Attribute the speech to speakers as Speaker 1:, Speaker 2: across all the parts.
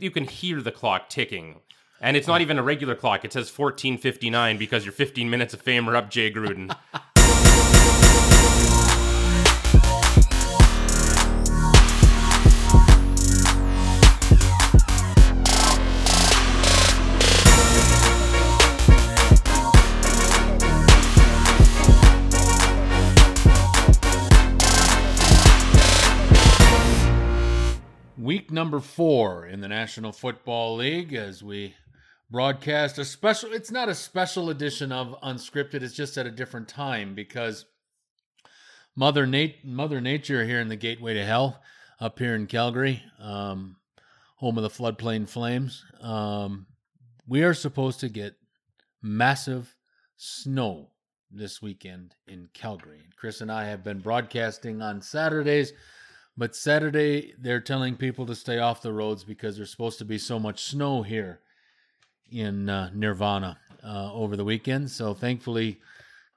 Speaker 1: you can hear the clock ticking. And it's not even a regular clock. It says 14:59 because your 15 minutes of fame are up, Jay Gruden.
Speaker 2: Number four in the National Football League as we broadcast a special. It's not a special edition of Unscripted. It's just at a different time because Mother Nat- Mother Nature here in the Gateway to Hell, up here in Calgary, um, home of the floodplain flames. Um, we are supposed to get massive snow this weekend in Calgary. Chris and I have been broadcasting on Saturdays. But Saturday, they're telling people to stay off the roads because there's supposed to be so much snow here in uh, Nirvana uh, over the weekend. So thankfully,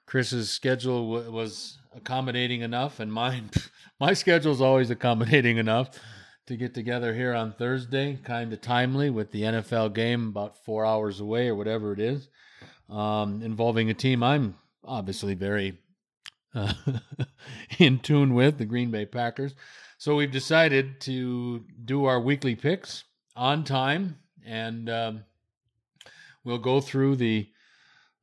Speaker 2: Chris's schedule w- was accommodating enough, and mine, my schedule is always accommodating enough to get together here on Thursday, kind of timely with the NFL game about four hours away or whatever it is, um, involving a team I'm obviously very uh, in tune with, the Green Bay Packers. So we've decided to do our weekly picks on time, and um, we'll go through the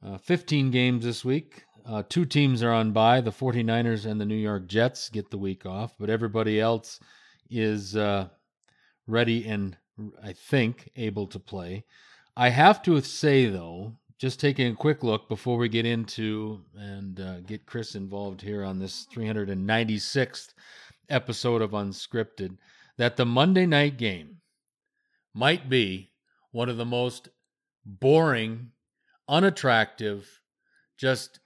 Speaker 2: uh, 15 games this week. Uh, two teams are on bye. The 49ers and the New York Jets get the week off, but everybody else is uh, ready and I think able to play. I have to say, though, just taking a quick look before we get into and uh, get Chris involved here on this 396th episode of Unscripted that the Monday night game might be one of the most boring, unattractive, just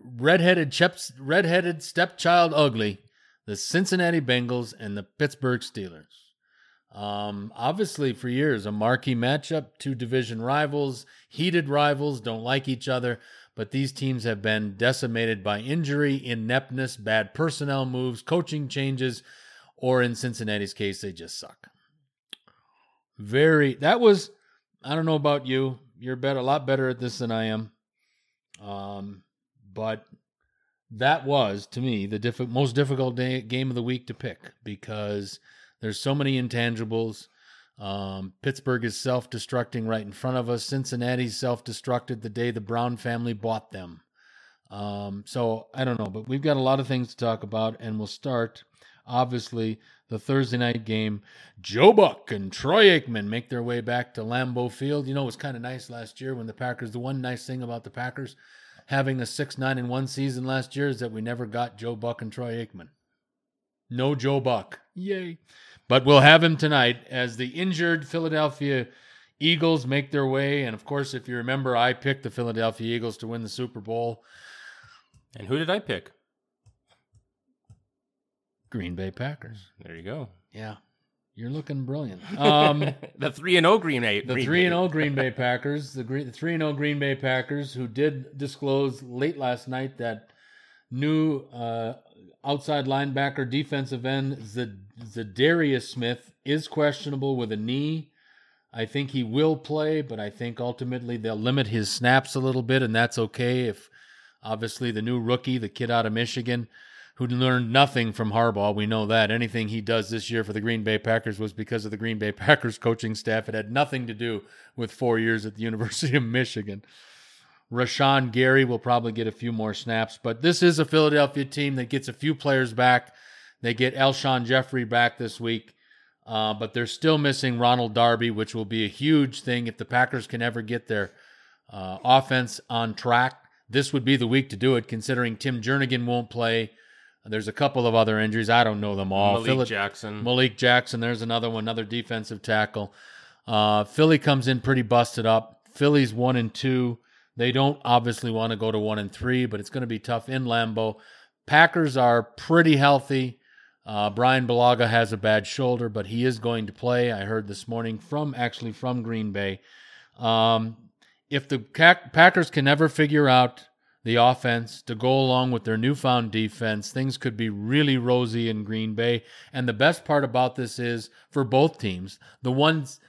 Speaker 2: redheaded cheps, redheaded stepchild ugly, the Cincinnati Bengals and the Pittsburgh Steelers. Um, obviously, for years, a marquee matchup, two division rivals, heated rivals, don't like each other but these teams have been decimated by injury, ineptness, bad personnel moves, coaching changes, or in Cincinnati's case, they just suck. Very, that was, I don't know about you. You're better, a lot better at this than I am. Um, but that was, to me, the diff- most difficult day, game of the week to pick because there's so many intangibles. Um, Pittsburgh is self destructing right in front of us. Cincinnati's self destructed the day the Brown family bought them. Um, so I don't know, but we've got a lot of things to talk about, and we'll start, obviously, the Thursday night game. Joe Buck and Troy Aikman make their way back to Lambeau Field. You know, it was kind of nice last year when the Packers, the one nice thing about the Packers having a 6 9 and 1 season last year is that we never got Joe Buck and Troy Aikman. No Joe Buck. Yay. But we'll have him tonight as the injured Philadelphia Eagles make their way. And of course, if you remember, I picked the Philadelphia Eagles to win the Super Bowl.
Speaker 1: And who did I pick?
Speaker 2: Green Bay Packers.
Speaker 1: There you go.
Speaker 2: Yeah. You're looking brilliant. Um,
Speaker 1: the three and zero Green Bay.
Speaker 2: the three and zero Green Bay Packers, the three and zero Green Bay Packers, who did disclose late last night that new uh, outside linebacker, defensive end Za'Darius Smith is questionable with a knee. I think he will play, but I think ultimately they'll limit his snaps a little bit, and that's okay. If obviously the new rookie, the kid out of Michigan, who learned nothing from Harbaugh, we know that anything he does this year for the Green Bay Packers was because of the Green Bay Packers coaching staff. It had nothing to do with four years at the University of Michigan. Rashan Gary will probably get a few more snaps, but this is a Philadelphia team that gets a few players back. They get Alshon Jeffery back this week, uh, but they're still missing Ronald Darby, which will be a huge thing if the Packers can ever get their uh, offense on track. This would be the week to do it, considering Tim Jernigan won't play. There's a couple of other injuries. I don't know them all.
Speaker 1: Malik Philly, Jackson.
Speaker 2: Malik Jackson. There's another one, another defensive tackle. Uh, Philly comes in pretty busted up. Philly's one and two. They don't obviously want to go to one and three, but it's going to be tough in Lambeau. Packers are pretty healthy. Uh, Bryan Bulaga has a bad shoulder, but he is going to play. I heard this morning from actually from Green Bay. Um, if the Packers can never figure out the offense to go along with their newfound defense. Things could be really rosy in Green Bay. And the best part about this is for both teams, the ones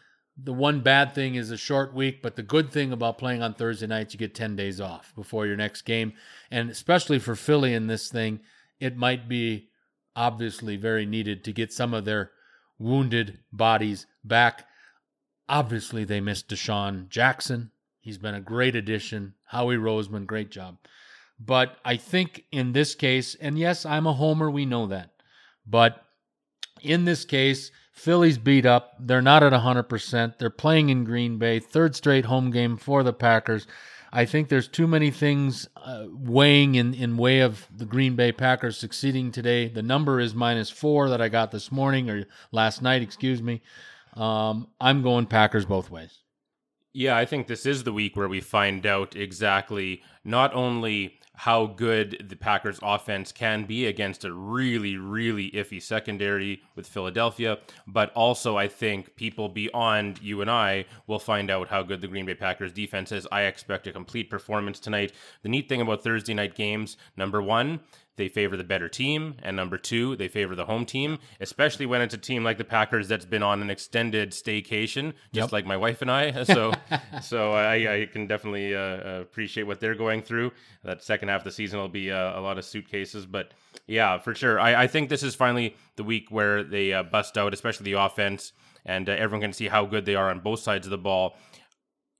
Speaker 2: the one bad thing is a short week, but the good thing about playing on Thursday nights, you get 10 days off before your next game. And especially for Philly in this thing, it might be obviously very needed to get some of their wounded bodies back. Obviously, they missed DeSean Jackson. He's been a great addition. Howie Roseman, great job. But I think in this case, and yes, I'm a homer, we know that. But in this case, Philly's beat up. They're not at 100%. They're playing in Green Bay, third straight home game for the Packers. I think there's too many things uh, weighing in, in way of the Green Bay Packers succeeding today. The number is minus four that I got this morning or last night, excuse me. Um, I'm going Packers both ways.
Speaker 1: Yeah, I think this is the week where we find out exactly not only how good the Packers offense can be against a really, really iffy secondary with Philadelphia. But also, I think people beyond you and I will find out how good the Green Bay Packers defense is. I expect a complete performance tonight. The neat thing about Thursday night games, number one, they favor the better team, and number two, they favor the home team, especially when it's a team like the Packers that's been on an extended staycation, just yep. like my wife and I. So, so I, I, can definitely uh, appreciate what they're going through. That second half of the season will be uh, a lot of suitcases, but yeah, for sure. I, I think this is finally the week where they uh, bust out, especially the offense, and uh, everyone can see how good they are on both sides of the ball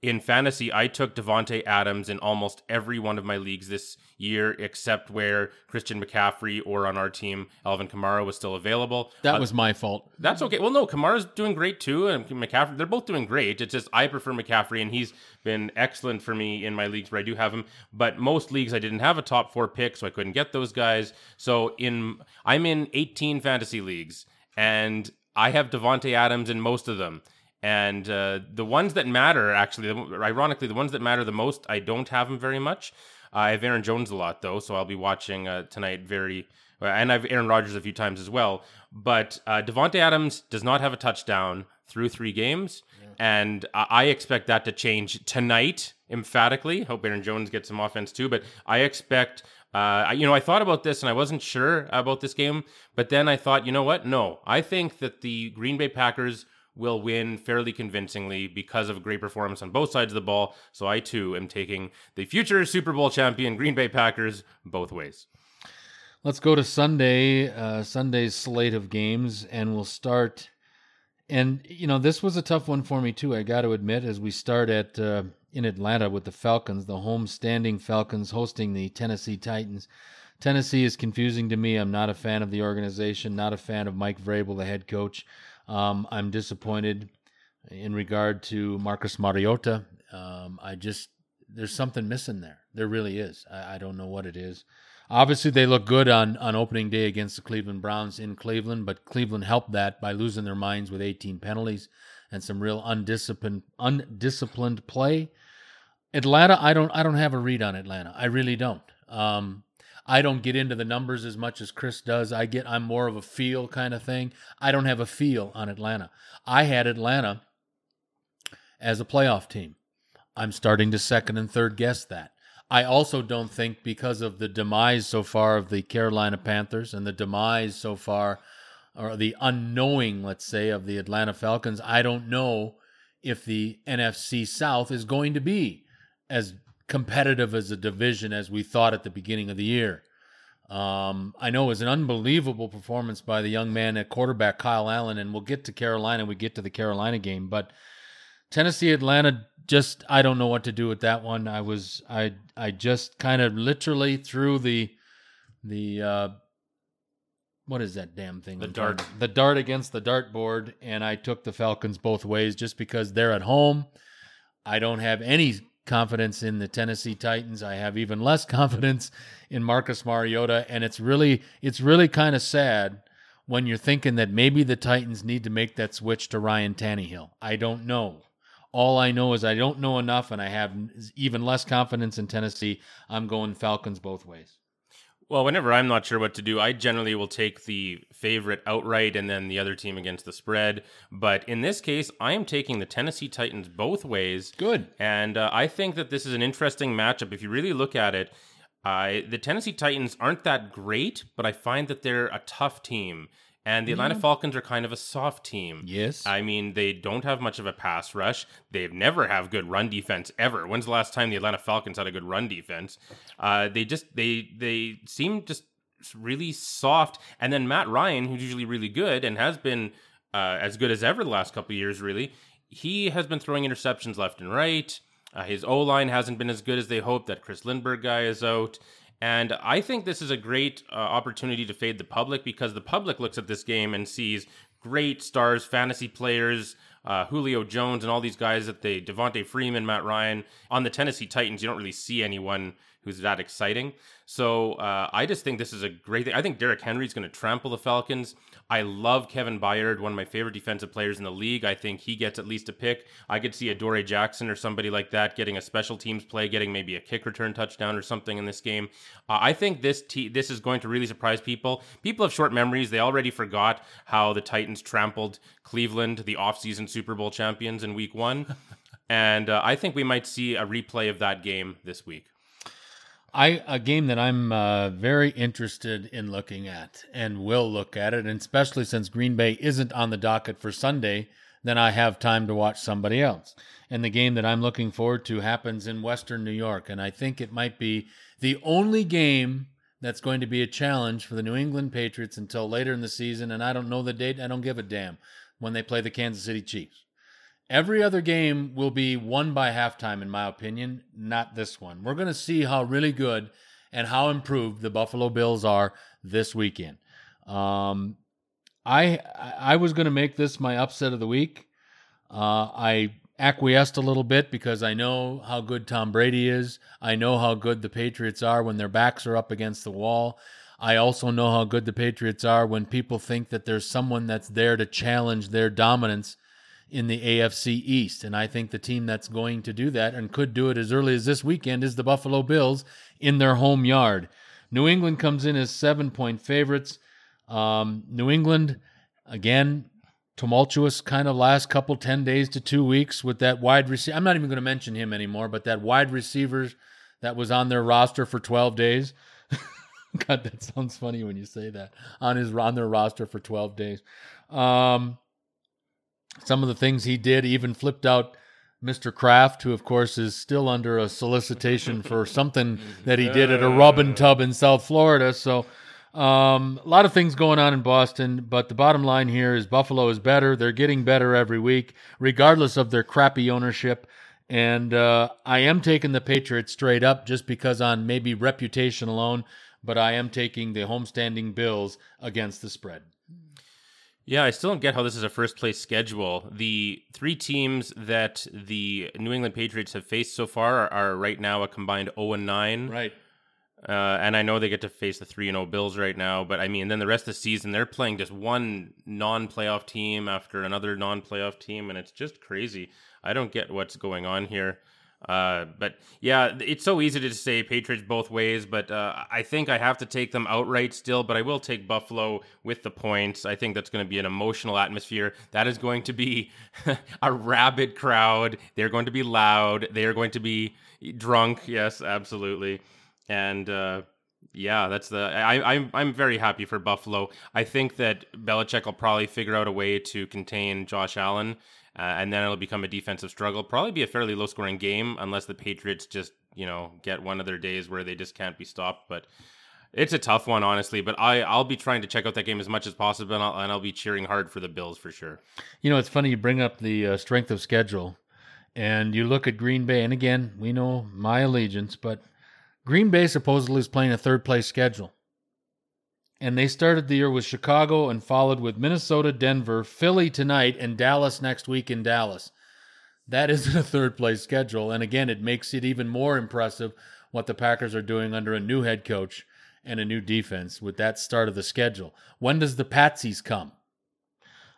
Speaker 1: in fantasy, I took Davante Adams in almost every one of my leagues this year, except where Christian McCaffrey or on our team, Alvin Kamara was still available.
Speaker 2: That uh, was my fault.
Speaker 1: That's okay. Well, no, Kamara's doing great too, and McCaffrey, they're both doing great. It's just I prefer McCaffrey, and he's been excellent for me in my leagues where I do have him. But most leagues, I didn't have a top four pick, so I couldn't get those guys. So in I'm in 18 fantasy leagues, and I have Davante Adams in most of them. And uh, the ones that matter, actually, ironically, the ones that matter the most, I don't have them very much. Uh, I have Aaron Jones a lot, though, so I'll be watching uh, tonight very. Uh, and I've Aaron Rodgers a few times as well. But uh, Davante Adams does not have a touchdown through three games. Yeah. And I expect that to change tonight, emphatically. Hope Aaron Jones gets some offense too. But I expect uh, you know, I thought about this and I wasn't sure about this game, but then I thought, you know what? No, I think that the Green Bay Packers will win fairly convincingly because of a great performance on both sides of the ball. So I too am taking the future Super Bowl champion Green Bay Packers both ways.
Speaker 2: Let's go to Sunday, uh, Sunday's slate of games, and we'll start. And you know, this was a tough one for me too. I got to admit, as we start at uh, in Atlanta with the Falcons, the home standing Falcons hosting the Tennessee Titans. Tennessee is confusing to me. I'm not a fan of the organization, not a fan of Mike Vrabel, the head coach. Um, I'm disappointed in regard to Marcus Mariota. Um, I just there's something missing there. There really is. I, I, don't know what it is. Obviously, they look good on on opening day against the Cleveland Browns in Cleveland, but Cleveland helped that by losing their minds with 18 penalties and some real undisciplined undisciplined play. Atlanta, I don't I don't have a read on Atlanta. I really don't. Um, I don't get into the numbers as much as Chris does. I get I'm more of a feel kind of thing. I don't have a feel on Atlanta. I had Atlanta as a playoff team. I'm starting to second and third guess that. I also don't think because of the demise so far of the Carolina Panthers and the demise so far or the unknowing, let's say, of the Atlanta Falcons, I don't know if the NFC South is going to be as competitive as a division as we thought at the beginning of the year. Um, I know it was an unbelievable performance by the young man at quarterback Kyle Allen, and we'll get to Carolina. We get to the Carolina game, but Tennessee Atlanta just I don't know what to do with that one. I was I I just kind of literally threw the the uh, what is that damn thing?
Speaker 1: The dart.
Speaker 2: The dart against the dartboard, and I took the Falcons both ways just because they're at home. I don't have any confidence in the Tennessee Titans. I have even less confidence in Marcus Mariota, and it's really it's really kind of sad when you're thinking that maybe the Titans need to make that switch to Ryan Tannehill. I don't know. All I know is I don't know enough, and I have even less confidence in Tennessee. I'm going Falcons both ways.
Speaker 1: Well, whenever I'm not sure what to do, I generally will take the favorite outright and then the other team against the spread. But in this case, I am taking the Tennessee Titans both ways.
Speaker 2: Good.
Speaker 1: And uh, I think that this is an interesting matchup. If you really look at it, Uh, the Tennessee Titans aren't that great, but I find that they're a tough team. And the Atlanta Falcons are kind of a soft team.
Speaker 2: Yes.
Speaker 1: I mean, they don't have much of a pass rush. They've never have good run defense ever. When's the last time the Atlanta Falcons had a good run defense? Uh, they just they they seem just really soft. And then Matt Ryan, who's usually really good and has been uh, as good as ever the last couple of years, really, he has been throwing interceptions left and right. Uh, his O line hasn't been as good as they hoped. That Chris Lindstrom guy is out. And I think this is a great uh, opportunity to fade the public because the public looks at this game and sees great stars, fantasy players, uh, Julio Jones, and all these guys that they, Devonta Freeman, Matt Ryan. On the Tennessee Titans, you don't really see anyone who's that exciting. So uh, I just think this is a great thing. I think Derrick Henry is going to trample the Falcons. I love Kevin Byard, one of my favorite defensive players in the league. I think he gets at least a pick. I could see Adoree Jackson or somebody like that getting a special teams play, getting maybe a kick return touchdown or something in this game. Uh, I think this te- this is going to really surprise people. People have short memories. They already forgot how the Titans trampled Cleveland, the offseason Super Bowl champions, in Week One. and uh, I think we might see a replay of that game this week.
Speaker 2: I a game that I'm uh, very interested in looking at and will look at it, and especially since Green Bay isn't on the docket for Sunday, then I have time to watch somebody else. And the game that I'm looking forward to happens in Western New York, and I think it might be the only game that's going to be a challenge for the New England Patriots until later in the season. And I don't know the date; I don't give a damn when they play the Kansas City Chiefs. Every other game will be won by halftime, in my opinion, not this one. We're going to see how really good and how improved the Buffalo Bills are this weekend. Um, I I was going to make this my upset of the week. Uh, I acquiesced a little bit because I know how good Tom Brady is. I know how good the Patriots are when their backs are up against the wall. I also know how good the Patriots are when people think that there's someone that's there to challenge their dominance in the AFC East. And I think the team that's going to do that and could do it as early as this weekend is the Buffalo Bills in their home yard. New England comes in as seven point favorites. Um, New England, again, tumultuous kind of last couple 10 days to two weeks with that wide receiver. I'm not even going to mention him anymore, but that wide receiver that was on their roster for 12 days. God, that sounds funny when you say that on his on their roster for 12 days. Um, some of the things he did, even flipped out Mr. Kraft, who of course is still under a solicitation for something that he did at a rub and tub in South Florida. So um, a lot of things going on in Boston, but the bottom line here is Buffalo is better. They're getting better every week, regardless of their crappy ownership. And uh, I am taking the Patriots straight up just because on maybe reputation alone, but I am taking the homestanding Bills against the spread.
Speaker 1: Yeah, I still don't get how this is a first place schedule. The three teams that the New England Patriots have faced so far are, are right now a combined 0 and 9.
Speaker 2: Right.
Speaker 1: Uh, and I know they get to face the 3 0 Bills right now, but I mean, then the rest of the season, they're playing just one non playoff team after another non playoff team, and it's just crazy. I don't get what's going on here. Uh, but yeah, it's so easy to say Patriots both ways, but uh, I think I have to take them outright still. But I will take Buffalo with the points. I think that's going to be an emotional atmosphere. That is going to be a rabid crowd. They're going to be loud. They are going to be drunk. Yes, absolutely. And uh, yeah, that's the. I, I'm I'm very happy for Buffalo. I think that Belichick will probably figure out a way to contain Josh Allen uh, and then it'll become a defensive struggle. Probably be a fairly low scoring game unless the Patriots just you know get one of their days where they just can't be stopped. But it's a tough one, honestly. But I I'll be trying to check out that game as much as possible, and I'll, and I'll be cheering hard for the Bills for sure.
Speaker 2: You know, it's funny you bring up the uh, strength of schedule, and you look at Green Bay, and again, we know my allegiance, but Green Bay supposedly is playing a third place schedule and they started the year with Chicago and followed with Minnesota, Denver, Philly tonight, and Dallas next week in Dallas. That isn't a third place schedule. And again, it makes it even more impressive what the Packers are doing under a new head coach and a new defense with that start of the schedule. When does the Patsies come?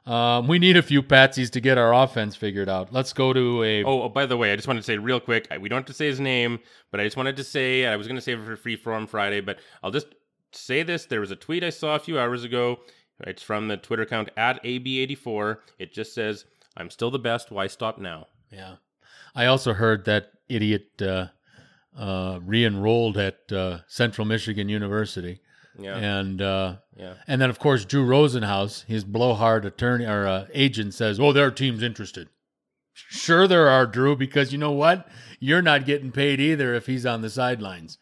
Speaker 2: Um, we need a few Patsies to get our offense figured out. Let's go to a.
Speaker 1: Oh, oh, by the way, I just wanted to say real quick. We don't have to say his name, but I just wanted to say I was going to save it for free form Friday, but I'll just say this. There was a tweet I saw a few hours ago. It's from the Twitter account at AB84. It just says, I'm still the best. Why stop now?
Speaker 2: Yeah. I also heard that idiot uh, uh, re-enrolled at uh, Central Michigan University.
Speaker 1: Yeah.
Speaker 2: And uh,
Speaker 1: yeah.
Speaker 2: and then of course Drew Rosenhaus, his blowhard attorney or uh, agent, says, "Oh, their team's interested." Sure, there are Drew, because you know what? You're not getting paid either if he's on the sidelines.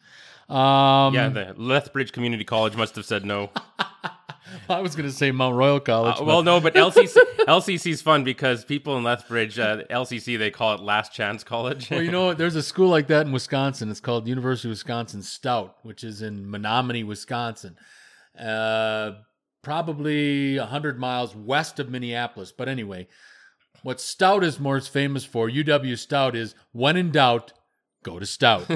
Speaker 2: Um,
Speaker 1: yeah, the Lethbridge Community College must have said no.
Speaker 2: I was going to say Mount Royal College.
Speaker 1: Uh, well, no, but LCC LCC's fun because people in Lethbridge, uh, LCC, they call it Last Chance College.
Speaker 2: well, you know, there's a school like that in Wisconsin. It's called University of Wisconsin Stout, which is in Menomonie, Wisconsin, uh, probably hundred miles west of Minneapolis. But anyway, what Stout is most famous for, UW Stout, is when in doubt, go to Stout.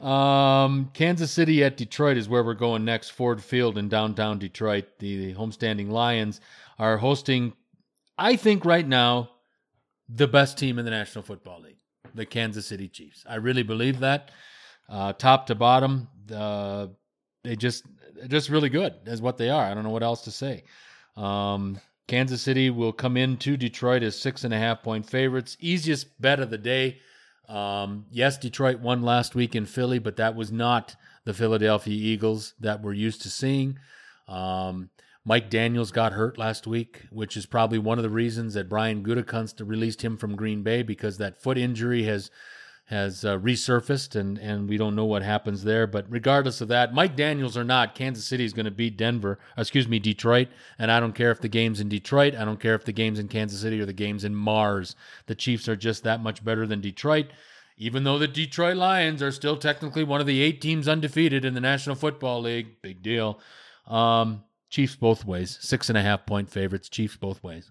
Speaker 2: um, Kansas City at Detroit is where we're going next. Ford Field in downtown Detroit. The homestanding Lions are hosting, I think, right now, the best team in the National Football League, the Kansas City Chiefs. I really believe that. Uh, top to bottom, uh, they just just really good as what they are. I don't know what else to say. Um, Kansas City will come into Detroit as six and a half point favorites. Easiest bet of the day. Um, yes, Detroit won last week in Philly, but that was not the Philadelphia Eagles that we're used to seeing. Um, Mike Daniels got hurt last week, which is probably one of the reasons that Brian Gutekunst released him from Green Bay because that foot injury has has uh, resurfaced and and we don't know what happens there. But regardless of that, Mike Daniels or not, Kansas City is going to beat Denver. Excuse me, Detroit. And I don't care if the game's in Detroit. I don't care if the game's in Kansas City or the game's in Mars. The Chiefs are just that much better than Detroit. Even though the Detroit Lions are still technically one of the eight teams undefeated in the National Football League, big deal. Um, Chiefs both ways, six and a half point favorites. Chiefs both ways.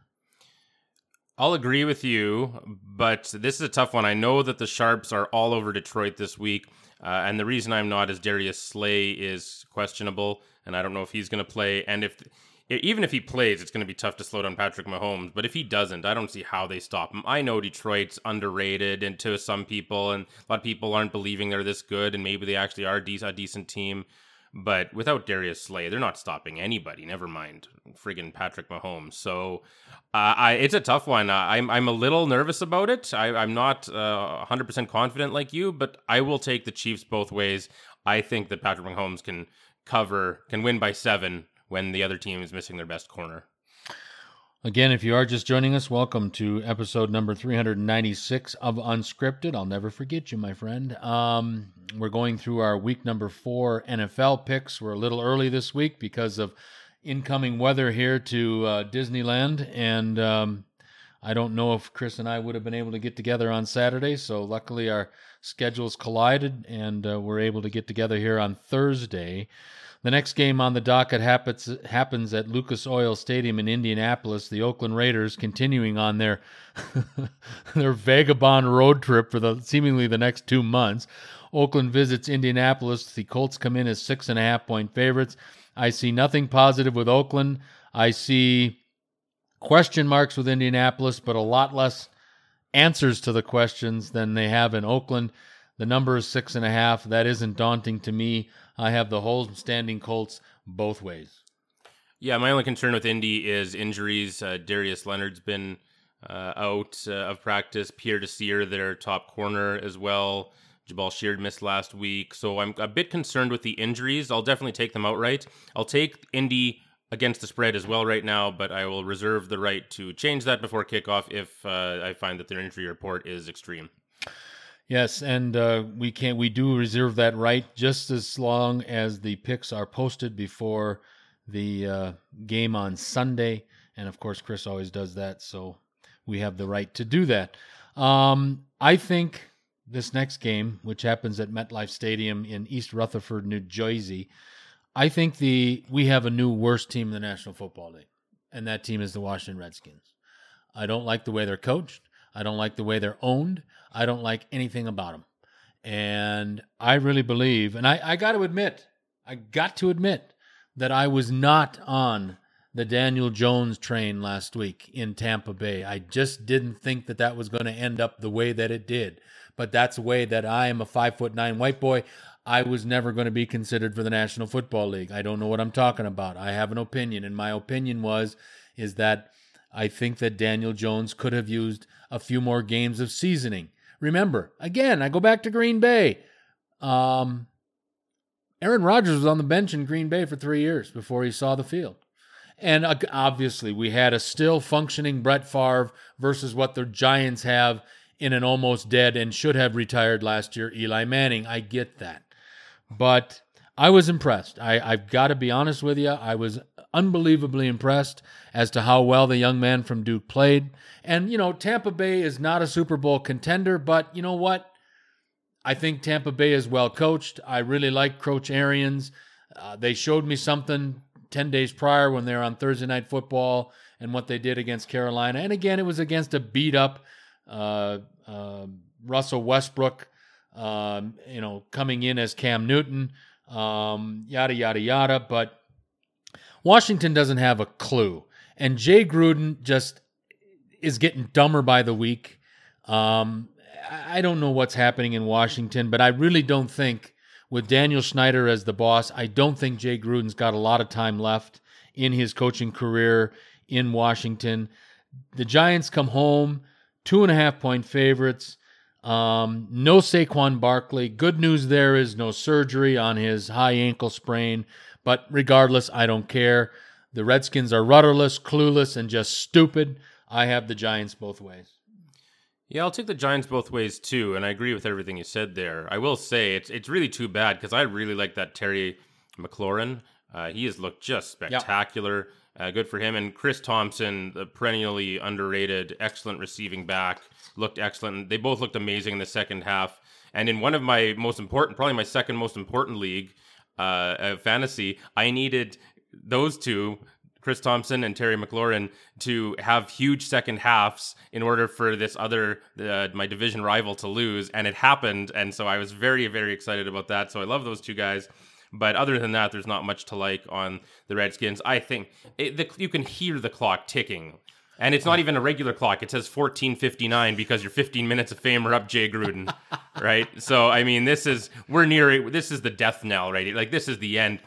Speaker 1: I'll agree with you, but this is a tough one. I know that the Sharps are all over Detroit this week, uh, and the reason I'm not is Darius Slay is questionable, and I don't know if he's going to play. And if even if he plays, it's going to be tough to slow down Patrick Mahomes. But if he doesn't, I don't see how they stop him. I know Detroit's underrated, and to some people, and a lot of people aren't believing they're this good, and maybe they actually are a decent team. But without Darius Slay, they're not stopping anybody. Never mind friggin' Patrick Mahomes. So, uh, I it's a tough one. I'm I'm a little nervous about it. I, am not uh, 100% confident like you, but I will take the Chiefs both ways. I think that Patrick Mahomes can cover, can win by seven when the other team is missing their best corner.
Speaker 2: Again, if you are just joining us, welcome to episode number 396 of Unscripted. I'll never forget you, my friend. Um, we're going through our week number four NFL picks. We're a little early this week because of incoming weather here to uh, Disneyland. And um, I don't know if Chris and I would have been able to get together on Saturday. So luckily, our schedules collided and uh, we're able to get together here on Thursday. The next game on the docket happens, happens at Lucas Oil Stadium in Indianapolis. The Oakland Raiders continuing on their their vagabond road trip for the seemingly the next two months. Oakland visits Indianapolis. The Colts come in as six and a half point favorites. I see nothing positive with Oakland. I see question marks with Indianapolis, but a lot less answers to the questions than they have in Oakland. The number is six and a half. That isn't daunting to me. I have the whole standing Colts both ways.
Speaker 1: Yeah, my only concern with Indy is injuries. Uh, Darius Leonard's been uh, out uh, of practice. Pierre Desir, their top corner, as well. Jabaal Sheard missed last week. So I'm a bit concerned with the injuries. I'll definitely take them outright. I'll take Indy against the spread as well right now, but I will reserve the right to change that before kickoff if uh, I find that their injury report is extreme.
Speaker 2: Yes, and uh, we can we do reserve that right just as long as the picks are posted before the uh, game on Sunday, and of course Chris always does that, so we have the right to do that. Um, I think this next game, which happens at MetLife Stadium in East Rutherford, New Jersey, I think the we have a new worst team in the National Football League, and that team is the Washington Redskins. I don't like the way they're coached. I don't like the way they're owned. I don't like anything about them. And I really believe, and I, I got to admit, I got to admit that I was not on the Daniel Jones train last week in Tampa Bay. I just didn't think that that was going to end up the way that it did. But that's the way that I am a five foot nine white boy. I was never going to be considered for the National Football League. I don't know what I'm talking about. I have an opinion, and my opinion was is that I think that Daniel Jones could have used a few more games of seasoning. Remember, again, I go back to Green Bay. Um, Aaron Rodgers was on the bench in Green Bay for three years before he saw the field. And uh, obviously, we had a still functioning Brett Favre versus what the Giants have in an almost dead and should have retired last year, Eli Manning. I get that. But I was impressed. I, I've got to be honest with you. I was unbelievably impressed as to how well the young man from Duke played. And, you know, Tampa Bay is not a Super Bowl contender, but you know what? I think Tampa Bay is well coached. I really like Coach Arians. Uh, they showed me something 10 days prior when they were on Thursday Night Football and what they did against Carolina. And again, it was against a beat up uh, uh, Russell Westbrook, um, you know, coming in as Cam Newton, um, yada, yada, yada. But Washington doesn't have a clue. And Jay Gruden just is getting dumber by the week. Um, I don't know what's happening in Washington, but I really don't think with Daniel Snyder as the boss, I don't think Jay Gruden's got a lot of time left in his coaching career in Washington. The Giants come home, two and a half point favorites. Um, no Saquon Barkley. Good news there is no surgery on his high ankle sprain, but regardless, I don't care. The Redskins are rudderless, clueless, and just stupid. I have the Giants both ways.
Speaker 1: Yeah, I'll take the Giants both ways too, and I agree with everything you said there. I will say it's it's really too bad because I really like that Terry McLaurin. Uh, he has looked just spectacular. Yep. Uh, good for him. And Chris Thompson, the perennially underrated, excellent receiving back, looked excellent. They both looked amazing in the second half. And in one of my most important, probably my second most important league, uh, fantasy, I needed those two Chris Thompson and Terry McLaurin to have huge second halves in order for this other uh, my division rival to lose, and it happened. And so I was very very excited about that. So I love those two guys. But other than that, there's not much to like on the Redskins. I think it, the, you can hear the clock ticking. And it's not even a regular clock. It says 14:59 because your 15 minutes of fame are up, Jay Gruden, right? So I mean, this is we're near. This is the death knell, right? Like this is the end.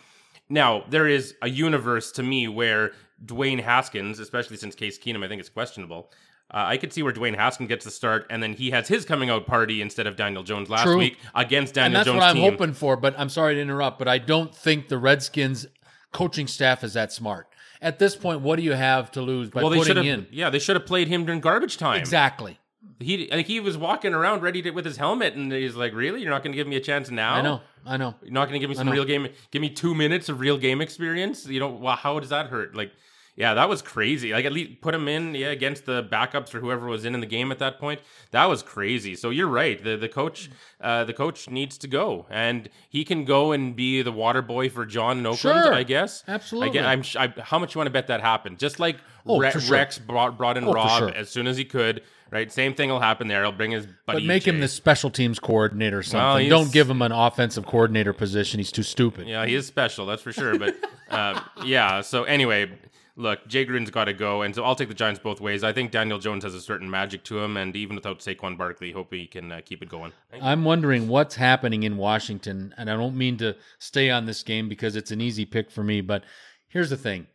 Speaker 1: Now, there is a universe to me where Dwayne Haskins, especially since Case Keenum, I think is questionable. Uh, I could see where Dwayne Haskins gets the start, and then he has his coming out party instead of Daniel Jones last True. week against Daniel
Speaker 2: and
Speaker 1: that's
Speaker 2: Jones.
Speaker 1: That's
Speaker 2: what I'm hoping for. But I'm sorry to interrupt, but I don't think the Redskins coaching staff is that smart. At this point, what do you have to lose by
Speaker 1: well, they
Speaker 2: putting
Speaker 1: in? Yeah, they should have played him during garbage time.
Speaker 2: Exactly.
Speaker 1: He like he was walking around ready to with his helmet, and he's like, "Really? You're not going to give me a chance now?"
Speaker 2: I know, I know.
Speaker 1: You're not going to give me some real game. Give me two minutes of real game experience. You know, well, how does that hurt? Like, yeah, that was crazy. Like at least put him in, yeah, against the backups or whoever was in in the game at that point. That was crazy. So you're right. The the coach, uh, the coach needs to go, and he can go and be the water boy for Jon in Oakland.
Speaker 2: Sure.
Speaker 1: I guess.
Speaker 2: Absolutely.
Speaker 1: I, am I, how much you want to bet that happened? Just like oh, Re- sure. Rex brought, brought in oh, Rob sure. as soon as he could. Right, same thing will happen there. He'll bring his buddy.
Speaker 2: But make
Speaker 1: Jay.
Speaker 2: him the special teams coordinator or something. Well, Don't give him an offensive coordinator position. He's too stupid.
Speaker 1: Yeah, he is special, that's for sure. But uh, yeah, so anyway, look, Jay Gruden's got to go, and so I'll take the Giants both ways. I think Daniel Jones has a certain magic to him, and even without Saquon Barkley, hope he can uh, keep it going.
Speaker 2: I'm wondering what's happening in Washington, and I don't mean to stay on this game because it's an easy pick for me, but here's the thing: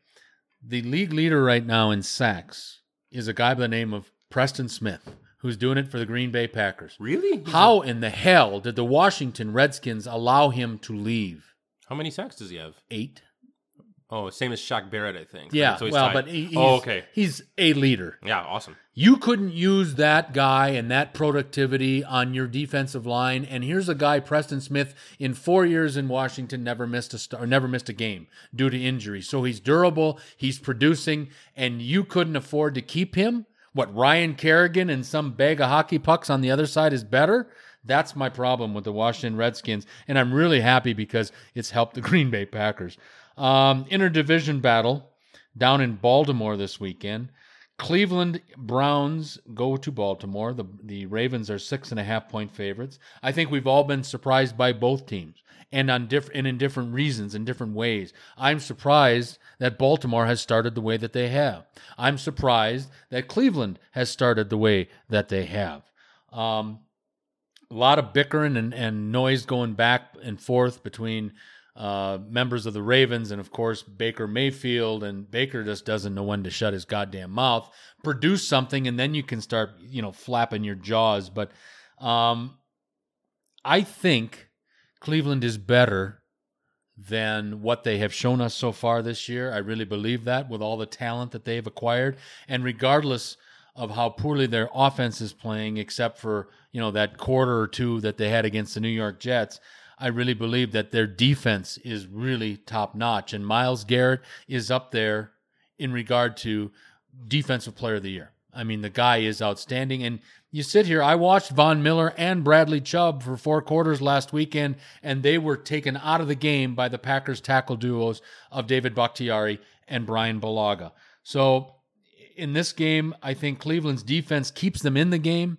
Speaker 2: the league leader right now in sacks is a guy by the name of Preston Smith. Who's doing it for the Green Bay Packers?
Speaker 1: Really?
Speaker 2: How in the hell did the Washington Redskins allow him to leave?
Speaker 1: How many sacks does he have?
Speaker 2: Eight.
Speaker 1: Oh, same as Shaq Barrett, I think.
Speaker 2: Yeah, so well, tied. but he, oh, he's,
Speaker 1: oh, okay.
Speaker 2: he's a leader.
Speaker 1: Yeah, awesome.
Speaker 2: You couldn't use that guy and that productivity on your defensive line. And here's a guy, Preston Smith, in four years in Washington, never missed a star, never missed a game due to injury. So he's durable, he's producing, and you couldn't afford to keep him. What Ryan Kerrigan and some bag of hockey pucks on the other side is better. That's my problem with the Washington Redskins, and I'm really happy because it's helped the Green Bay Packers. Um, interdivision battle down in Baltimore this weekend. Cleveland Browns go to Baltimore. The the Ravens are six and a half point favorites. I think we've all been surprised by both teams, and on different and in different reasons, in different ways. I'm surprised that Baltimore has started the way that they have. I'm surprised that Cleveland has started the way that they have. Um, a lot of bickering and, and noise going back and forth between uh, members of the Ravens, and of course Baker Mayfield. And Baker just doesn't know when to shut his goddamn mouth. Produce something, and then you can start, you know, flapping your jaws. But um, I think Cleveland is better than what they have shown us so far this year. I really believe that with all the talent that they've acquired. And regardless of how poorly their offense is playing, except for, you know, that quarter or two that they had against the New York Jets, I really believe that their defense is really top notch. And Myles Garrett is up there in regard to defensive player of the year. I mean, the guy is outstanding. And you sit here, I watched Von Miller and Bradley Chubb for four quarters last weekend, and they were taken out of the game by the Packers tackle duos of David Bakhtiari and Brian Bulaga. So in this game, I think Cleveland's defense keeps them in the game.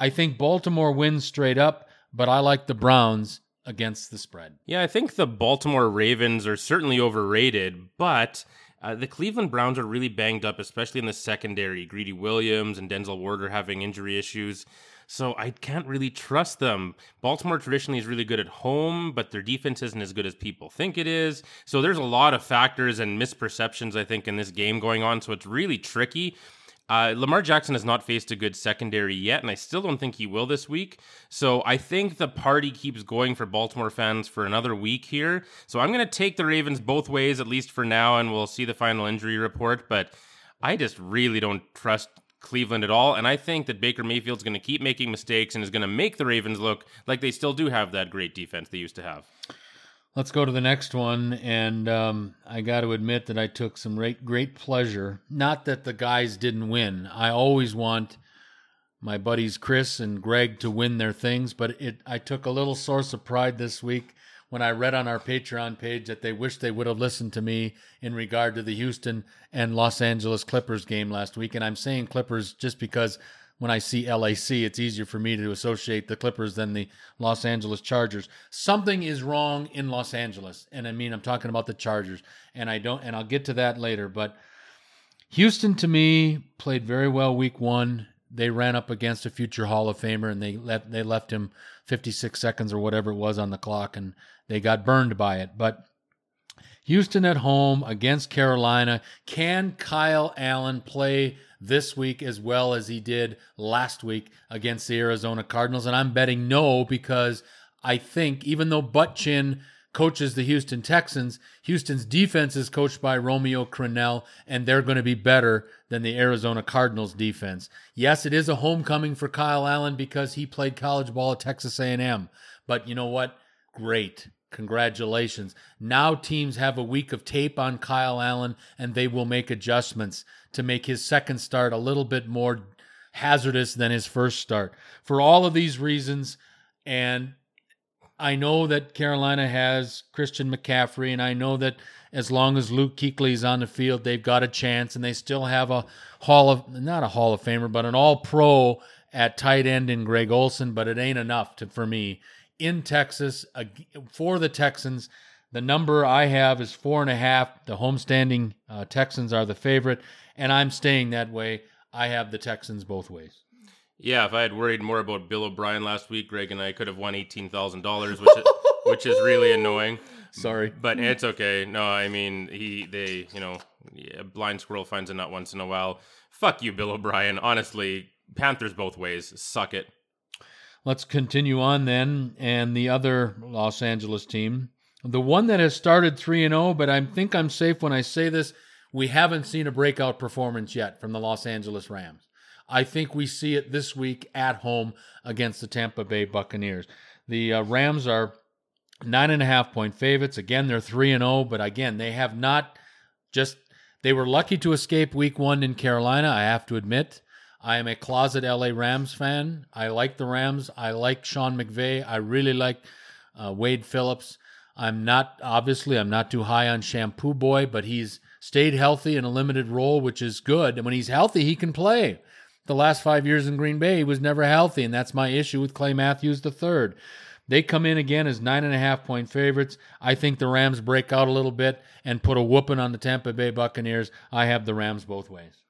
Speaker 2: I think Baltimore wins straight up, but I like the Browns against the spread.
Speaker 1: Yeah, I think the Baltimore Ravens are certainly overrated, but uh, the Cleveland Browns are really banged up, especially in the secondary. Greedy Williams and Denzel Ward are having injury issues. So I can't really trust them. Baltimore traditionally is really good at home, but their defense isn't as good as people think it is. So there's a lot of factors and misperceptions, I think, in this game going on. So it's really tricky. Uh, Lamar Jackson has not faced a good secondary yet, and I still don't think he will this week. So I think the party keeps going for Baltimore fans for another week here. So I'm going to take the Ravens both ways, at least for now, and we'll see the final injury report. But I just really don't trust Cleveland at all. And I think that Baker Mayfield's going to keep making mistakes and is going to make the Ravens look like they still do have that great defense they used to have.
Speaker 2: Let's go to the next one. And um, I got to admit that I took some great, great pleasure. Not that the guys didn't win. I always want my buddies Chris and Greg to win their things, but it I took a little source of pride this week when I read on our Patreon page that they wish they would have listened to me in regard to the Houston and Los Angeles Clippers game last week. And I'm saying Clippers just because when I see LAC, it's easier for me to associate the Clippers than the Los Angeles Chargers. Something is wrong in Los Angeles. And I mean, I'm talking about the Chargers. And I don't, and I'll get to that later. But Houston, to me, played very well week one. They ran up against a future Hall of Famer and they left, they left him 56 seconds or whatever it was on the clock. And they got burned by it. But Houston at home against Carolina. Can Kyle Allen play this week as well as he did last week against the Arizona Cardinals? And I'm betting no because I think even though Butchin coaches the Houston Texans, Houston's defense is coached by Romeo Crennel, and they're going to be better than the Arizona Cardinals defense. Yes, it is a homecoming for Kyle Allen because he played college ball at Texas A&M. But you know what? Great. Congratulations. Now teams have a week of tape on Kyle Allen and they will make adjustments to make his second start a little bit more hazardous than his first start. For all of these reasons, and I know that Carolina has Christian McCaffrey, and I know that as long as Luke Kuechly is on the field, they've got a chance, and they still have a Hall of not a Hall of Famer, but an All Pro at tight end in Greg Olsen. But it ain't enough to, for me in Texas for the Texans. The number I have is four and a half. The homestanding uh, Texans are the favorite, and I'm staying that way. I have the Texans both ways.
Speaker 1: Yeah, if I had worried more about Bill O'Brien last week, Greg and I could have won eighteen thousand dollars, which is, which is really annoying.
Speaker 2: Sorry,
Speaker 1: but it's okay. No, I mean he they you know a blind squirrel finds a nut once in a while. Fuck you, Bill O'Brien. Honestly, Panthers both ways. Suck it.
Speaker 2: Let's continue on then. And the other Los Angeles team, the one that has started 3 and 0, but I think I'm safe when I say this, we haven't seen a breakout performance yet from the Los Angeles Rams. I think we see it this week at home against the Tampa Bay Buccaneers. The uh, Rams are nine and a half point favorites. Again, they're 3 and 0, but again, they have not just they were lucky to escape week 1 in Carolina, I have to admit. I am a closet LA Rams fan. I like the Rams. I like Sean McVay. I really like uh, Wade Phillips. I'm not, obviously, I'm not too high on Shampoo Boy, but he's stayed healthy in a limited role, which is good. And when he's healthy, he can play. The last five years in Green Bay, he was never healthy, and that's my issue with Clay Matthews III. They come in again as nine and a half point favorites. I think the Rams break out a little bit and put a whooping on the Tampa Bay Buccaneers. I have the Rams both ways.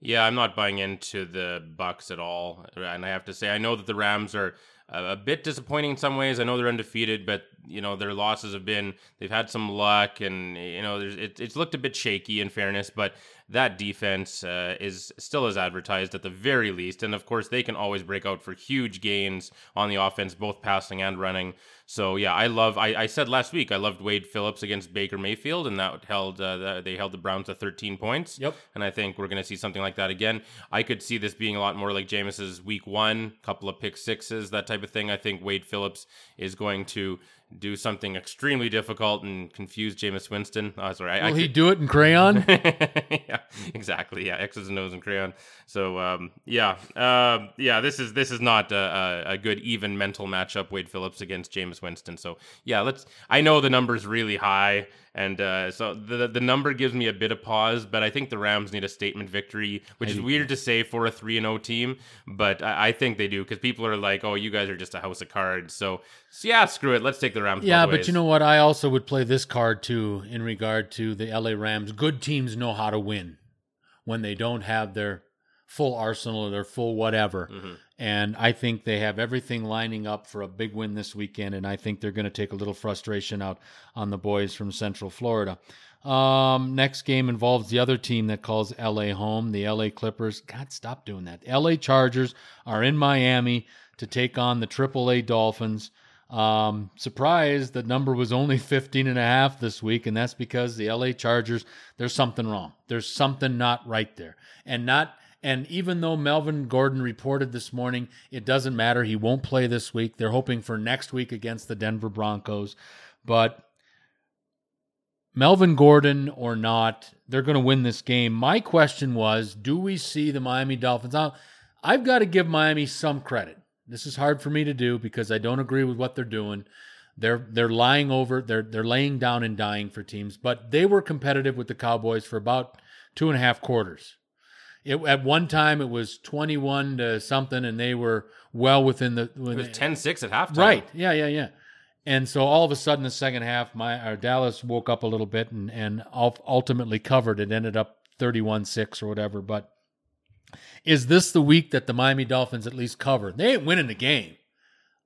Speaker 1: Yeah, I'm not buying into the Bucks at all, and I have to say I know that the Rams are a, bit disappointing in some ways. I know they're undefeated, but you know their losses have been they've had some luck, and you know it, it's looked a bit shaky in fairness, but that defense uh, is still as advertised at the very least. And of course, they can always break out for huge gains on the offense, both passing and running. So yeah, I love. I, I said last week I loved Wade Phillips against Baker Mayfield, and that held uh, they held the Browns to 13 points.
Speaker 2: Yep.
Speaker 1: And I think we're going to see something like that again. I could see this being a lot more like Jameis's Week One, couple of pick sixes, that type of thing. I think Wade Phillips is going to do something extremely difficult and confuse Jameis Winston. Oh, sorry,
Speaker 2: I, Will I he do it in crayon?
Speaker 1: yeah, exactly. Yeah, X's and O's in crayon. So um, yeah, uh, yeah. This is this is not a, a, good even mental matchup. Wade Phillips against Jameis Winston. So yeah, let's. I know the number's really high. And uh, so the the number gives me a bit of pause, but I think the Rams need a statement victory, which is weird to say for a three and zero oh team, but I, I think they do because people are like, "Oh, you guys are just a house of cards." So, so yeah, screw it, let's take the Rams.
Speaker 2: Yeah, but you know what? I also would play this card too in regard to the LA Rams. Good teams know how to win when they don't have their full arsenal or their full whatever. Mm-hmm. And I think they have everything lining up for a big win this weekend. And I think they're going to take a little frustration out on the boys from Central Florida. Um, next game involves the other team that calls LA home, the LA Clippers. God, stop doing that. LA Chargers are in Miami to take on the AAA Dolphins. Um, surprised the number was only 15 and a half this week, and that's because the LA Chargers, there's something wrong. There's something not right there. And not and even though Melvin Gordon reported this morning, it doesn't matter. He won't play this week. They're hoping for next week against the Denver Broncos. But Melvin Gordon or not, they're going to win this game. My question was do we see the Miami Dolphins? Now, I've got to give Miami some credit. This is hard for me to do because I don't agree with what they're doing. They're they're lying over, they're they're laying down and dying for teams, but they were competitive with the Cowboys for about two and a half quarters. It, at one time, it was 21 to something, and they were well within the. It
Speaker 1: was 10 6 at halftime.
Speaker 2: Right. Yeah, yeah, yeah. And so all of a sudden, the second half, my our Dallas woke up a little bit and, and ultimately covered. It ended up 31 6 or whatever. But is this the week that the Miami Dolphins at least cover? They ain't winning the game.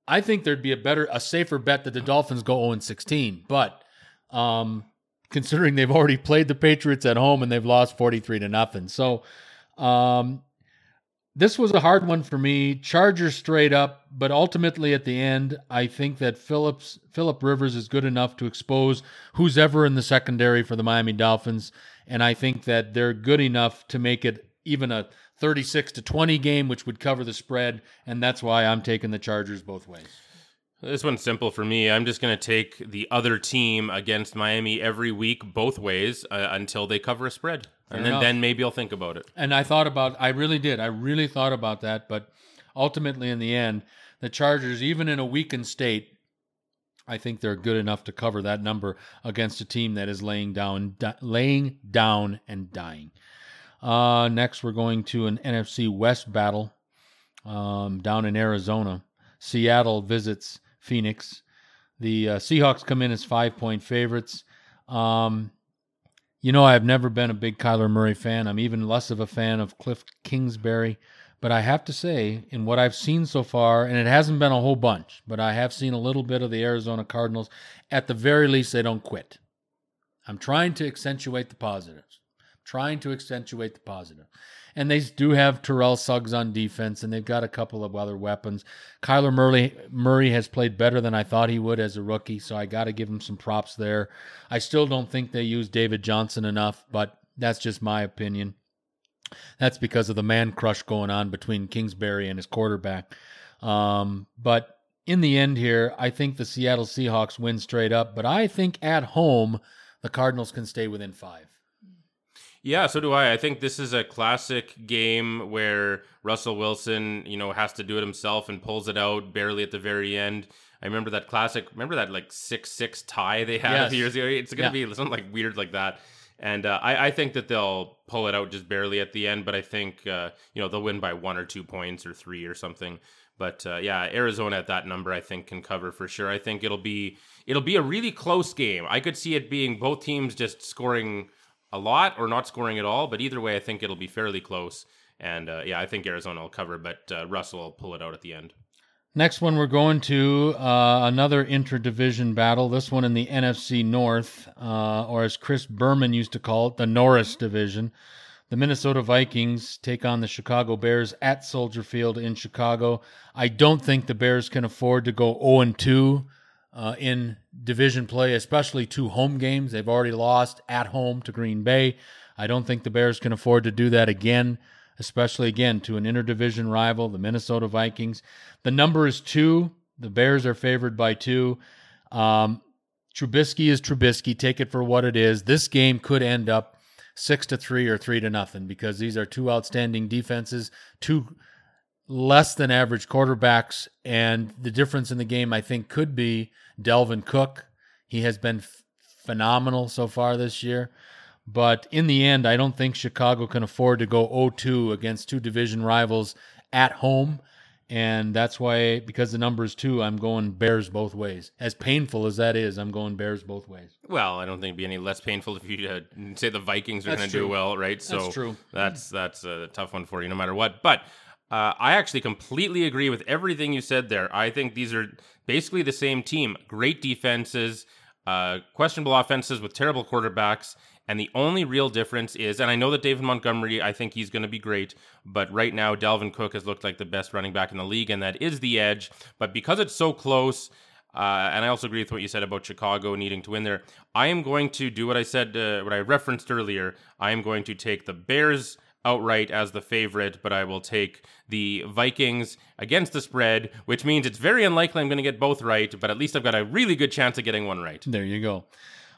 Speaker 2: I think there'd be a better, a safer bet that the Dolphins go 0 16. But um, considering they've already played the Patriots at home and they've lost 43 to nothing. So um, this was a hard one for me. Chargers straight up, but ultimately at the end, I think that Phillips Philip Rivers is good enough to expose who's ever in the secondary for the Miami Dolphins, and I think that they're good enough to make it even a 36 to 20 game, which would cover the spread, and that's why I'm taking the Chargers both ways.
Speaker 1: This one's simple for me. I'm just going to take the other team against Miami every week, both ways, uh, until they cover a spread, Fair and then enough. then maybe I'll think about it.
Speaker 2: And I thought about, I really did, I really thought about that, but ultimately, in the end, the Chargers, even in a weakened state, I think they're good enough to cover that number against a team that is laying down, di- laying down and dying. Uh, next, we're going to an NFC West battle um, down in Arizona. Seattle visits Phoenix. The uh, Seahawks come in as five point favorites. Um, you know, I've never been a big Kyler Murray fan. I'm even less of a fan of Cliff Kingsbury. But I have to say, in what I've seen so far, and it hasn't been a whole bunch, but I have seen a little bit of the Arizona Cardinals. At the very least, they don't quit. I'm trying to accentuate the positives. I'm trying to accentuate the positive and they do have Terrell Suggs on defense, and they've got a couple of other weapons. Kyler Murray Murray has played better than I thought he would as a rookie, so I got to give him some props there. I still don't think they use David Johnson enough, but that's just my opinion. That's because of the man crush going on between Kingsbury and his quarterback. Um, but in the end, here, I think the Seattle Seahawks win straight up, but I think at home, the Cardinals can stay within five.
Speaker 1: Yeah, so do I. I think this is a classic game where Russell Wilson, you know, has to do it himself and pulls it out barely at the very end. I remember that classic. Remember that like six six tie they had yes. years ago. It's gonna yeah. be something like weird like that. And uh, I, I, think that they'll pull it out just barely at the end, but I think uh, you know they'll win by one or two points or three or something. But uh, yeah, Arizona at that number I think can cover for sure. I think it'll be it'll be a really close game. I could see it being both teams just scoring a lot or not scoring at all. But either way, I think it'll be fairly close. And uh, yeah, I think Arizona will cover, but uh, Russell will pull it out at the end.
Speaker 2: Next one, we're going to uh, another interdivision battle. This one in the NFC North, uh, or as Chris Berman used to call it, the Norris Division. The Minnesota Vikings take on the Chicago Bears at Soldier Field in Chicago. I don't think the Bears can afford to go 0 2 uh, in division play, especially two home games. They've already lost at home to Green Bay. I don't think the Bears can afford to do that again especially again to an interdivision rival, the Minnesota Vikings. The number is two. The Bears are favored by two. Um, Trubisky is Trubisky. Take it for what it is. This game could end up six to three or three to nothing because these are two outstanding defenses, two less than average quarterbacks, and the difference in the game I think could be Dalvin Cook. He has been f- phenomenal so far this year. But in the end, I don't think Chicago can afford to go 0 2 against two division rivals at home. And that's why, because the number is two, I'm going Bears both ways. As painful as that is, I'm going Bears both ways.
Speaker 1: Well, I don't think it'd be any less painful if you uh, say the Vikings are going to do well, right?
Speaker 2: So that's true.
Speaker 1: That's that's a tough one for you, no matter what. But uh, I actually completely agree with everything you said there. I think these are basically the same team. Great defenses, uh, questionable offenses with terrible quarterbacks. And the only real difference is, and I know that David Montgomery, I think he's going to be great, but right now Dalvin Cook has looked like the best running back in the league, and that is the edge. But because it's so close, uh, and I also agree with what you said about Chicago needing to win there. I am going to do what I said, uh, what I referenced earlier. I am going to take the Bears outright as the favorite, but I will take the Vikings against the spread, which means it's very unlikely I'm going to get both right, but at least I've got a really good chance of getting one right.
Speaker 2: There you go.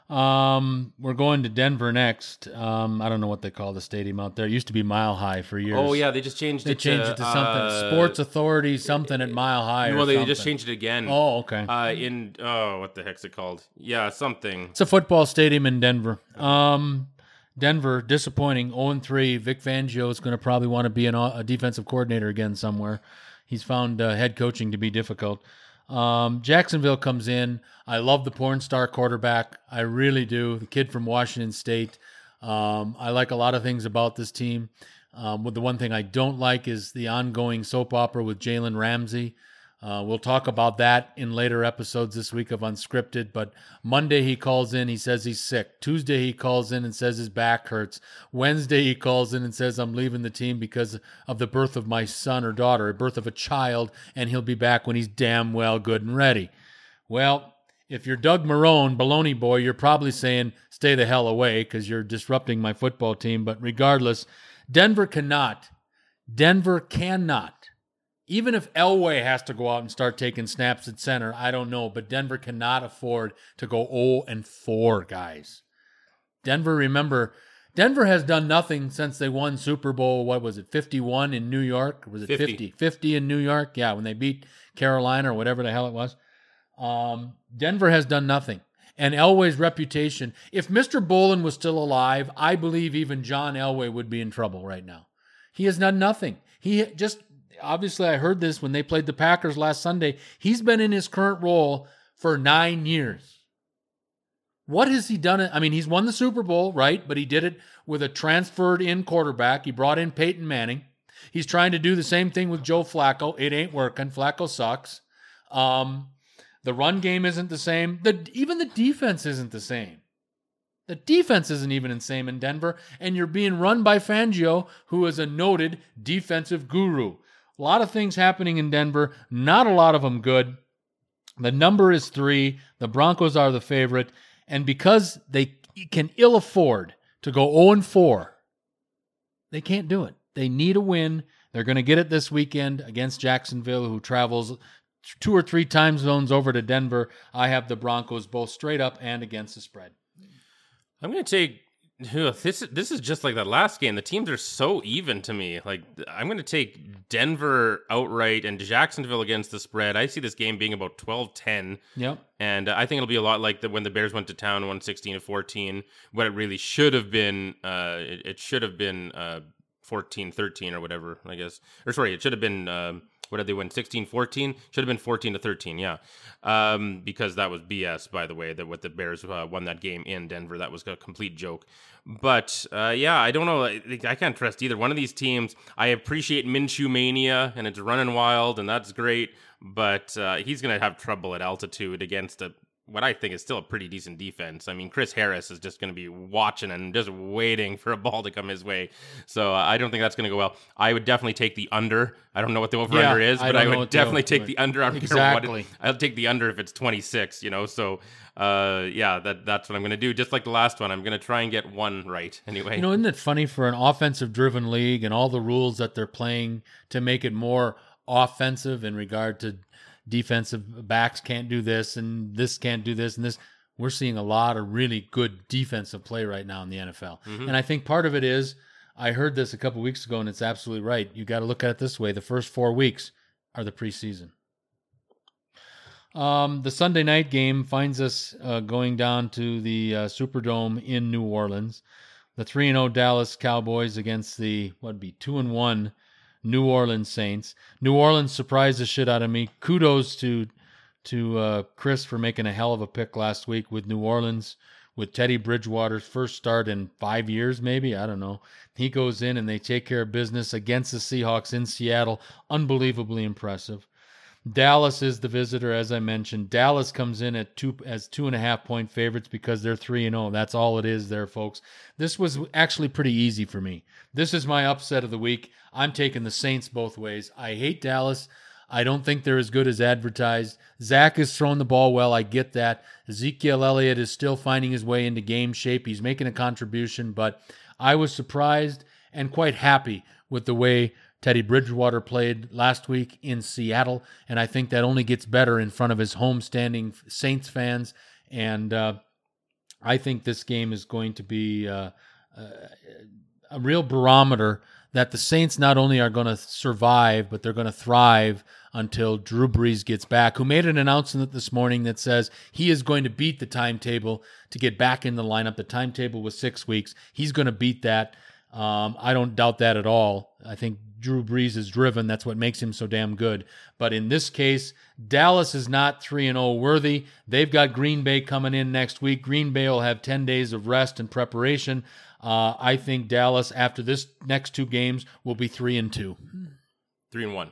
Speaker 2: Um, we're going to Denver next. Um, I don't know what they call the stadium out there. It used to be Mile High for years.
Speaker 1: Oh yeah, they just changed
Speaker 2: they
Speaker 1: it.
Speaker 2: They changed
Speaker 1: to,
Speaker 2: it to something
Speaker 1: uh,
Speaker 2: Sports Authority, something at Mile High.
Speaker 1: Well,
Speaker 2: they
Speaker 1: something. just changed it again.
Speaker 2: Oh, okay.
Speaker 1: Uh, in oh, what the heck's it called? Yeah, something.
Speaker 2: It's a football stadium in Denver. Um, Denver disappointing. 0 3. Vic Fangio is going to probably want to be an, a defensive coordinator again somewhere. He's found uh, head coaching to be difficult. Um, Jacksonville comes in. I love the porn star quarterback. I really do. The kid from Washington State. Um, I like a lot of things about this team. Um, the one thing I don't like is the ongoing soap opera with Jalen Ramsey. Uh, we'll talk about that in later episodes this week of Unscripted. But Monday he calls in, he says he's sick. Tuesday he calls in and says his back hurts. Wednesday he calls in and says I'm leaving the team because of the birth of my son or daughter, a birth of a child, and he'll be back when he's damn well good and ready. Well, if you're Doug Marrone, baloney boy, you're probably saying stay the hell away because you're disrupting my football team. But regardless, Denver cannot, Denver cannot even if Elway has to go out and start taking snaps at center, I don't know, but Denver cannot afford to go 0 and 4, guys. Denver, remember, Denver has done nothing since they won Super Bowl, what was it, 51 in New York? was it 50? 50? 50 in New York? Yeah, when they beat Carolina or whatever the hell it was. Um, Denver has done nothing. And Elway's reputation, if Mr. Bowlen was still alive, I believe even John Elway would be in trouble right now. He has done nothing. He just obviously I heard this when they played the Packers last Sunday. He's been in his current role for nine years. What has he done? I mean, he's won the Super Bowl, right? But he did it with a transferred in quarterback. He brought in Peyton Manning. He's trying to do the same thing with Joe Flacco. It ain't working. Flacco sucks. Um, the run game isn't the same. The even the defense isn't the same. The defense isn't even insane in Denver, and you're being run by Fangio, who is a noted defensive guru. A lot of things happening in Denver, not a lot of them good. The number is three. The Broncos are the favorite. And because they can ill afford to go 0 4, they can't do it. They need a win. They're going to get it this weekend against Jacksonville, who travels two or three time zones over to Denver. I have the Broncos both straight up and against the spread.
Speaker 1: I'm going to take this this is just like that last game. The teams are so even to me. Like I'm going to take Denver outright and Jacksonville against the spread. I see this game being about 12-10.
Speaker 2: Yep.
Speaker 1: And I think it'll be a lot like the, when the Bears went to town 116 to 14, what it really should have been uh, it, it, should have been uh, 14 13 or whatever, I guess. Or sorry, it should have been uh, What did they win? 16 14? Should have been 14 to 13, yeah. Um, because that was BS, by the way, that what the Bears uh, won that game in Denver. That was a complete joke. But uh, yeah, I don't know. I, I can't trust either. One of these teams, I appreciate Minshew Mania, and it's running wild, and that's great. But uh, he's going to have trouble at altitude against a what I think is still a pretty decent defense. I mean, Chris Harris is just going to be watching and just waiting for a ball to come his way. So uh, I don't think that's going to go well. I would definitely take the under. I don't know what the over under is, but I,
Speaker 2: don't
Speaker 1: would definitely take the under. I care what it-
Speaker 2: Exactly.
Speaker 1: I'll take the under if it's 26, you know. So uh, yeah, that that's what I'm going to do. Just like the last one, I'm going to try and get one right anyway.
Speaker 2: You know, isn't it funny for an offensive driven league and all the rules that they're playing to make it more offensive in regard to defensive backs can't do this and this can't do this and this. We're seeing a lot of really good defensive play right now in the NFL. And I think part of it is I heard this a couple weeks ago and it's absolutely right. You got to look at it this way the first four weeks are the preseason. Um, the Sunday night game finds us uh, going down to the uh, Superdome in New Orleans. The three and zero Dallas Cowboys against the what would be two and one New Orleans Saints. New Orleans surprised the shit out of me. Kudos to to uh, Chris for making a hell of a pick last week with New Orleans with Teddy Bridgewater's first start in five years, maybe I don't know. He goes in and they take care of business against the Seahawks in Seattle. Unbelievably impressive. Dallas is the visitor, as I mentioned. Dallas comes in at two as two and a half point favorites because they're three and zero. That's all it is, there, folks. This was actually pretty easy for me. This is my upset of the week. I'm taking the Saints both ways. I hate Dallas. I don't think they're as good as advertised. Zach is throwing the ball well. I get that. Ezekiel Elliott is still finding his way into game shape. He's making a contribution, but I was surprised and quite happy with the way Teddy Bridgewater played last week in Seattle, and I think that only gets better in front of his homestanding Saints fans. And uh, I think this game is going to be uh, uh, a real barometer that the Saints not only are going to survive, but they're going to thrive until Drew Brees gets back, who made an announcement this morning that says he is going to beat the timetable to get back in the lineup. The timetable was six weeks. He's going to beat that. Um, I don't doubt that at all. I think Drew Brees is driven. That's what makes him so damn good. But in this case, Dallas is not 3 and 0 worthy. They've got Green Bay coming in next week. Green Bay will have 10 days of rest and preparation. Uh, I think Dallas, after this next two games, will be 3 and 2.
Speaker 1: Three and one.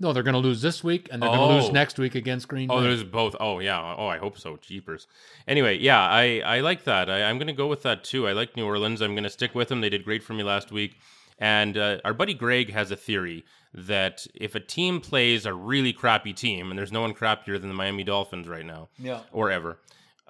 Speaker 2: No, they're going to lose this week, and they're going to
Speaker 1: Oh.
Speaker 2: lose next week against Green Bay.
Speaker 1: Oh, there's both. Oh, yeah. Oh, I hope so. Jeepers. Anyway, yeah, I, I like that. I, I'm going to go with that too. I like New Orleans. I'm going to stick with them. They did great for me last week. And uh, our buddy Greg has a theory that if a team plays a really crappy team, and there's no one crappier than the Miami Dolphins right now,
Speaker 2: Yeah.
Speaker 1: or ever,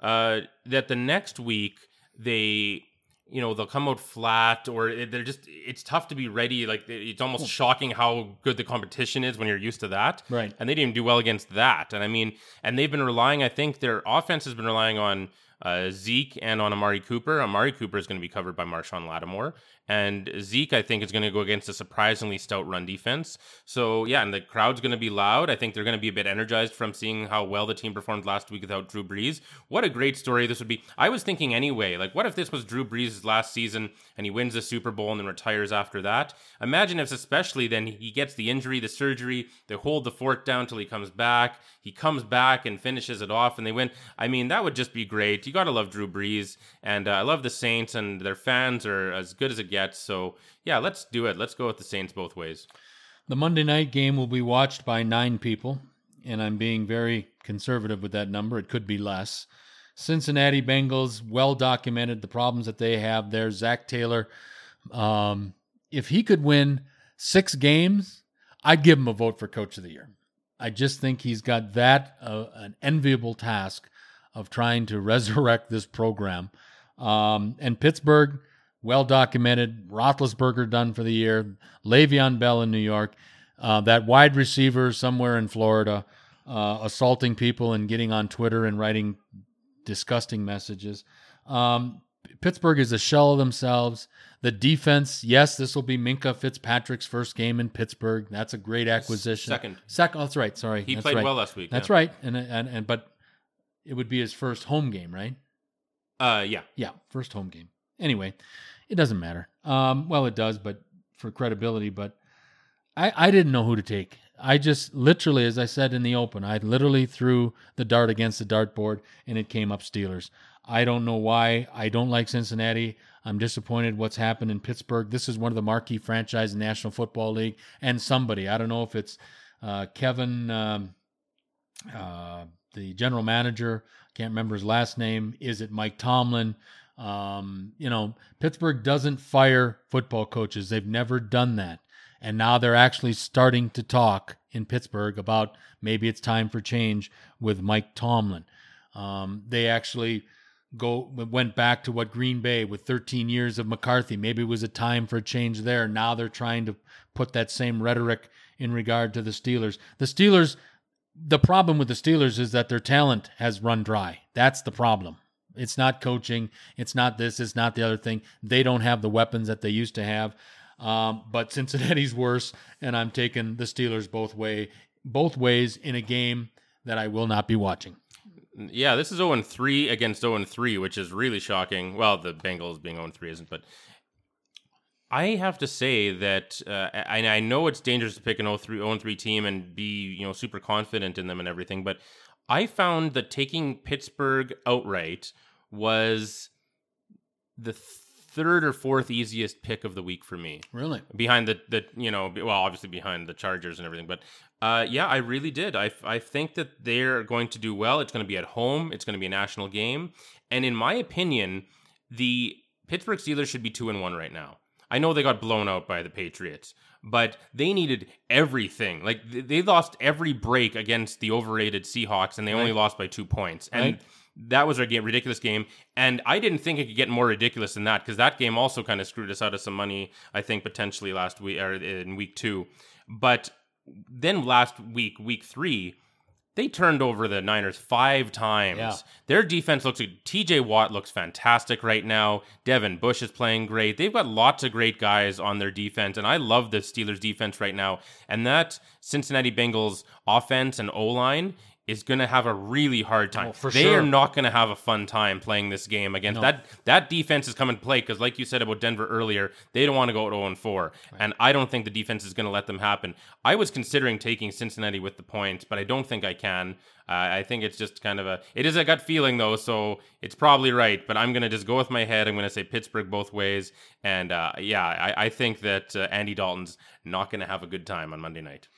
Speaker 1: uh, that the next week they you know they'll come out flat or they're just it's tough to be ready like it's almost shocking how good the competition is when you're used to that
Speaker 2: Right.
Speaker 1: and they didn't do well against that and i mean and they've been relying i think their offense has been relying on uh, Zeke and on Amari Cooper. Amari Cooper is going to be covered by Marshon Lattimore, and Zeke I think is going to go against a surprisingly stout run defense. So yeah, and the crowd's going to be loud. I think they're going to be a bit energized from seeing how well the team performed last week without Drew Brees. What a great story this would be. I was thinking anyway, like what if this was Drew Brees' last season and he wins the Super Bowl and then retires after that? Imagine if, especially then he gets the injury, the surgery, they hold the fort down till he comes back. He comes back and finishes it off, and they win. I mean, that would just be great. You got to love Drew Brees, and uh, I love the Saints, and their fans are as good as it gets. So yeah, let's do it. Let's go with the Saints both ways.
Speaker 2: The Monday night game will be watched by nine people, and I'm being very conservative with that number. It could be less. Cincinnati Bengals, well documented the problems that they have there. Zac Taylor, um, if he could win six games, I'd give him a vote for Coach of the Year. I just think he's got that uh, an enviable task of trying to resurrect this program. Um, and Pittsburgh, well documented. Roethlisberger done for the year. Le'Veon Bell in New York. Uh, that wide receiver somewhere in Florida, uh, assaulting people and getting on Twitter and writing disgusting messages. Um, Pittsburgh is a shell of themselves. The defense, yes, this will be Minkah Fitzpatrick's first game in Pittsburgh. That's a great acquisition.
Speaker 1: Second.
Speaker 2: Second. Oh, that's right. Sorry,
Speaker 1: He
Speaker 2: That's
Speaker 1: played
Speaker 2: right.
Speaker 1: well last week.
Speaker 2: That's
Speaker 1: yeah.
Speaker 2: right. And, and and but it would be his first home game, right?
Speaker 1: Uh, yeah.
Speaker 2: Yeah, first home game. Anyway, it doesn't matter. Um, well, it does, but for credibility. But I, I didn't know who to take. I just literally, as I said in the open, I literally threw the dart against the dartboard and it came up Steelers. I don't know why. I don't like Cincinnati. I'm disappointed what's happened in Pittsburgh. This is one of the marquee franchises in the National Football League, and somebody I don't know if it's uh, Kevin, um, uh, the general manager. Can't remember his last name. Is it Mike Tomlin? Um, you know, Pittsburgh doesn't fire football coaches. They've never done that. And now they're actually starting to talk in Pittsburgh about maybe it's time for change with Mike Tomlin. Um, they actually go went back to what Green Bay with 13 years of McCarthy. Maybe it was a time for a change there. Now they're trying to put that same rhetoric in regard to the Steelers. The Steelers, the problem with the Steelers is that their talent has run dry. That's the problem. It's not coaching. It's not this. It's not the other thing. They don't have the weapons that they used to have. Um, but Cincinnati's worse, and I'm taking the Steelers both way, both ways in a game that I will not be watching.
Speaker 1: Yeah, this is 0 3 against 0 3, which is really shocking. Well, the Bengals being 0 3 isn't, but I have to say that uh, I, I know it's dangerous to pick an 0 3 team and be you know super confident in them and everything, but I found that taking Pittsburgh outright was the third or fourth easiest pick of the week for me.
Speaker 2: Really?
Speaker 1: Behind the the you know well obviously behind the Chargers and everything, but uh, yeah, I really did. I I think that they're going to do well. It's going to be at home. It's going to be a national game, and in my opinion, the Pittsburgh Steelers should be two and one right now. I know they got blown out by the Patriots, but they needed everything. Like they lost every break against the overrated Seahawks, and they right. only lost by two points. And right. that was a game, ridiculous game. And I didn't think it could get more ridiculous than that because that game also kind of screwed us out of some money. I think potentially last week or in week two, but then last week, week three they turned over the Niners five times. Yeah. Their defense looks good. TJ Watt looks fantastic right now. Devin Bush is playing great. They've got lots of great guys on their defense, and I love the Steelers defense right now. And that Cincinnati Bengals offense and O line is going to have a really hard time. Oh, they sure. are not going to have a fun time playing this game against no. that. That defense is coming to play because, like you said about Denver earlier, they don't want to go to 0 4. Right. And I don't think the defense is going to let them happen. I was considering taking Cincinnati with the points, but I don't think I can. Uh, I think it's just kind of a. It is a gut feeling though, so it's probably right. But I'm gonna just go with my head. I'm gonna say Pittsburgh both ways, and uh, yeah, I, I, think that uh, Andy Dalton's not gonna have a good time on Monday night.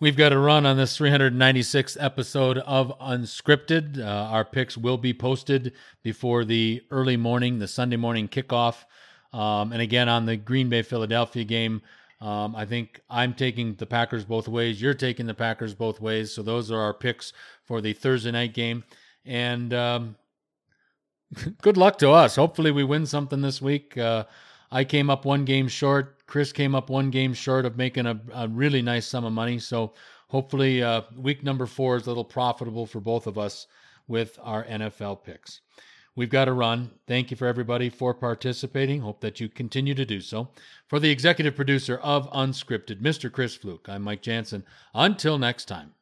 Speaker 2: We've got a run on this 396th episode of Unscripted. Uh, our picks will be posted before the early morning, the Sunday morning kickoff. Um, and again, on the Green Bay Philadelphia game, um, I think I'm taking the Packers both ways. You're taking the Packers both ways. So those are our picks for the Thursday night game. And um, good luck to us. Hopefully, we win something this week. Uh, I came up one game short. Chris came up one game short of making a, a really nice sum of money. So hopefully, uh, week number four is a little profitable for both of us with our NFL picks. We've got to run. Thank you for everybody for participating. Hope that you continue to do so. For the executive producer of Unscripted, Mr. Chris Fluke, I'm Mike Jansen. Until next time.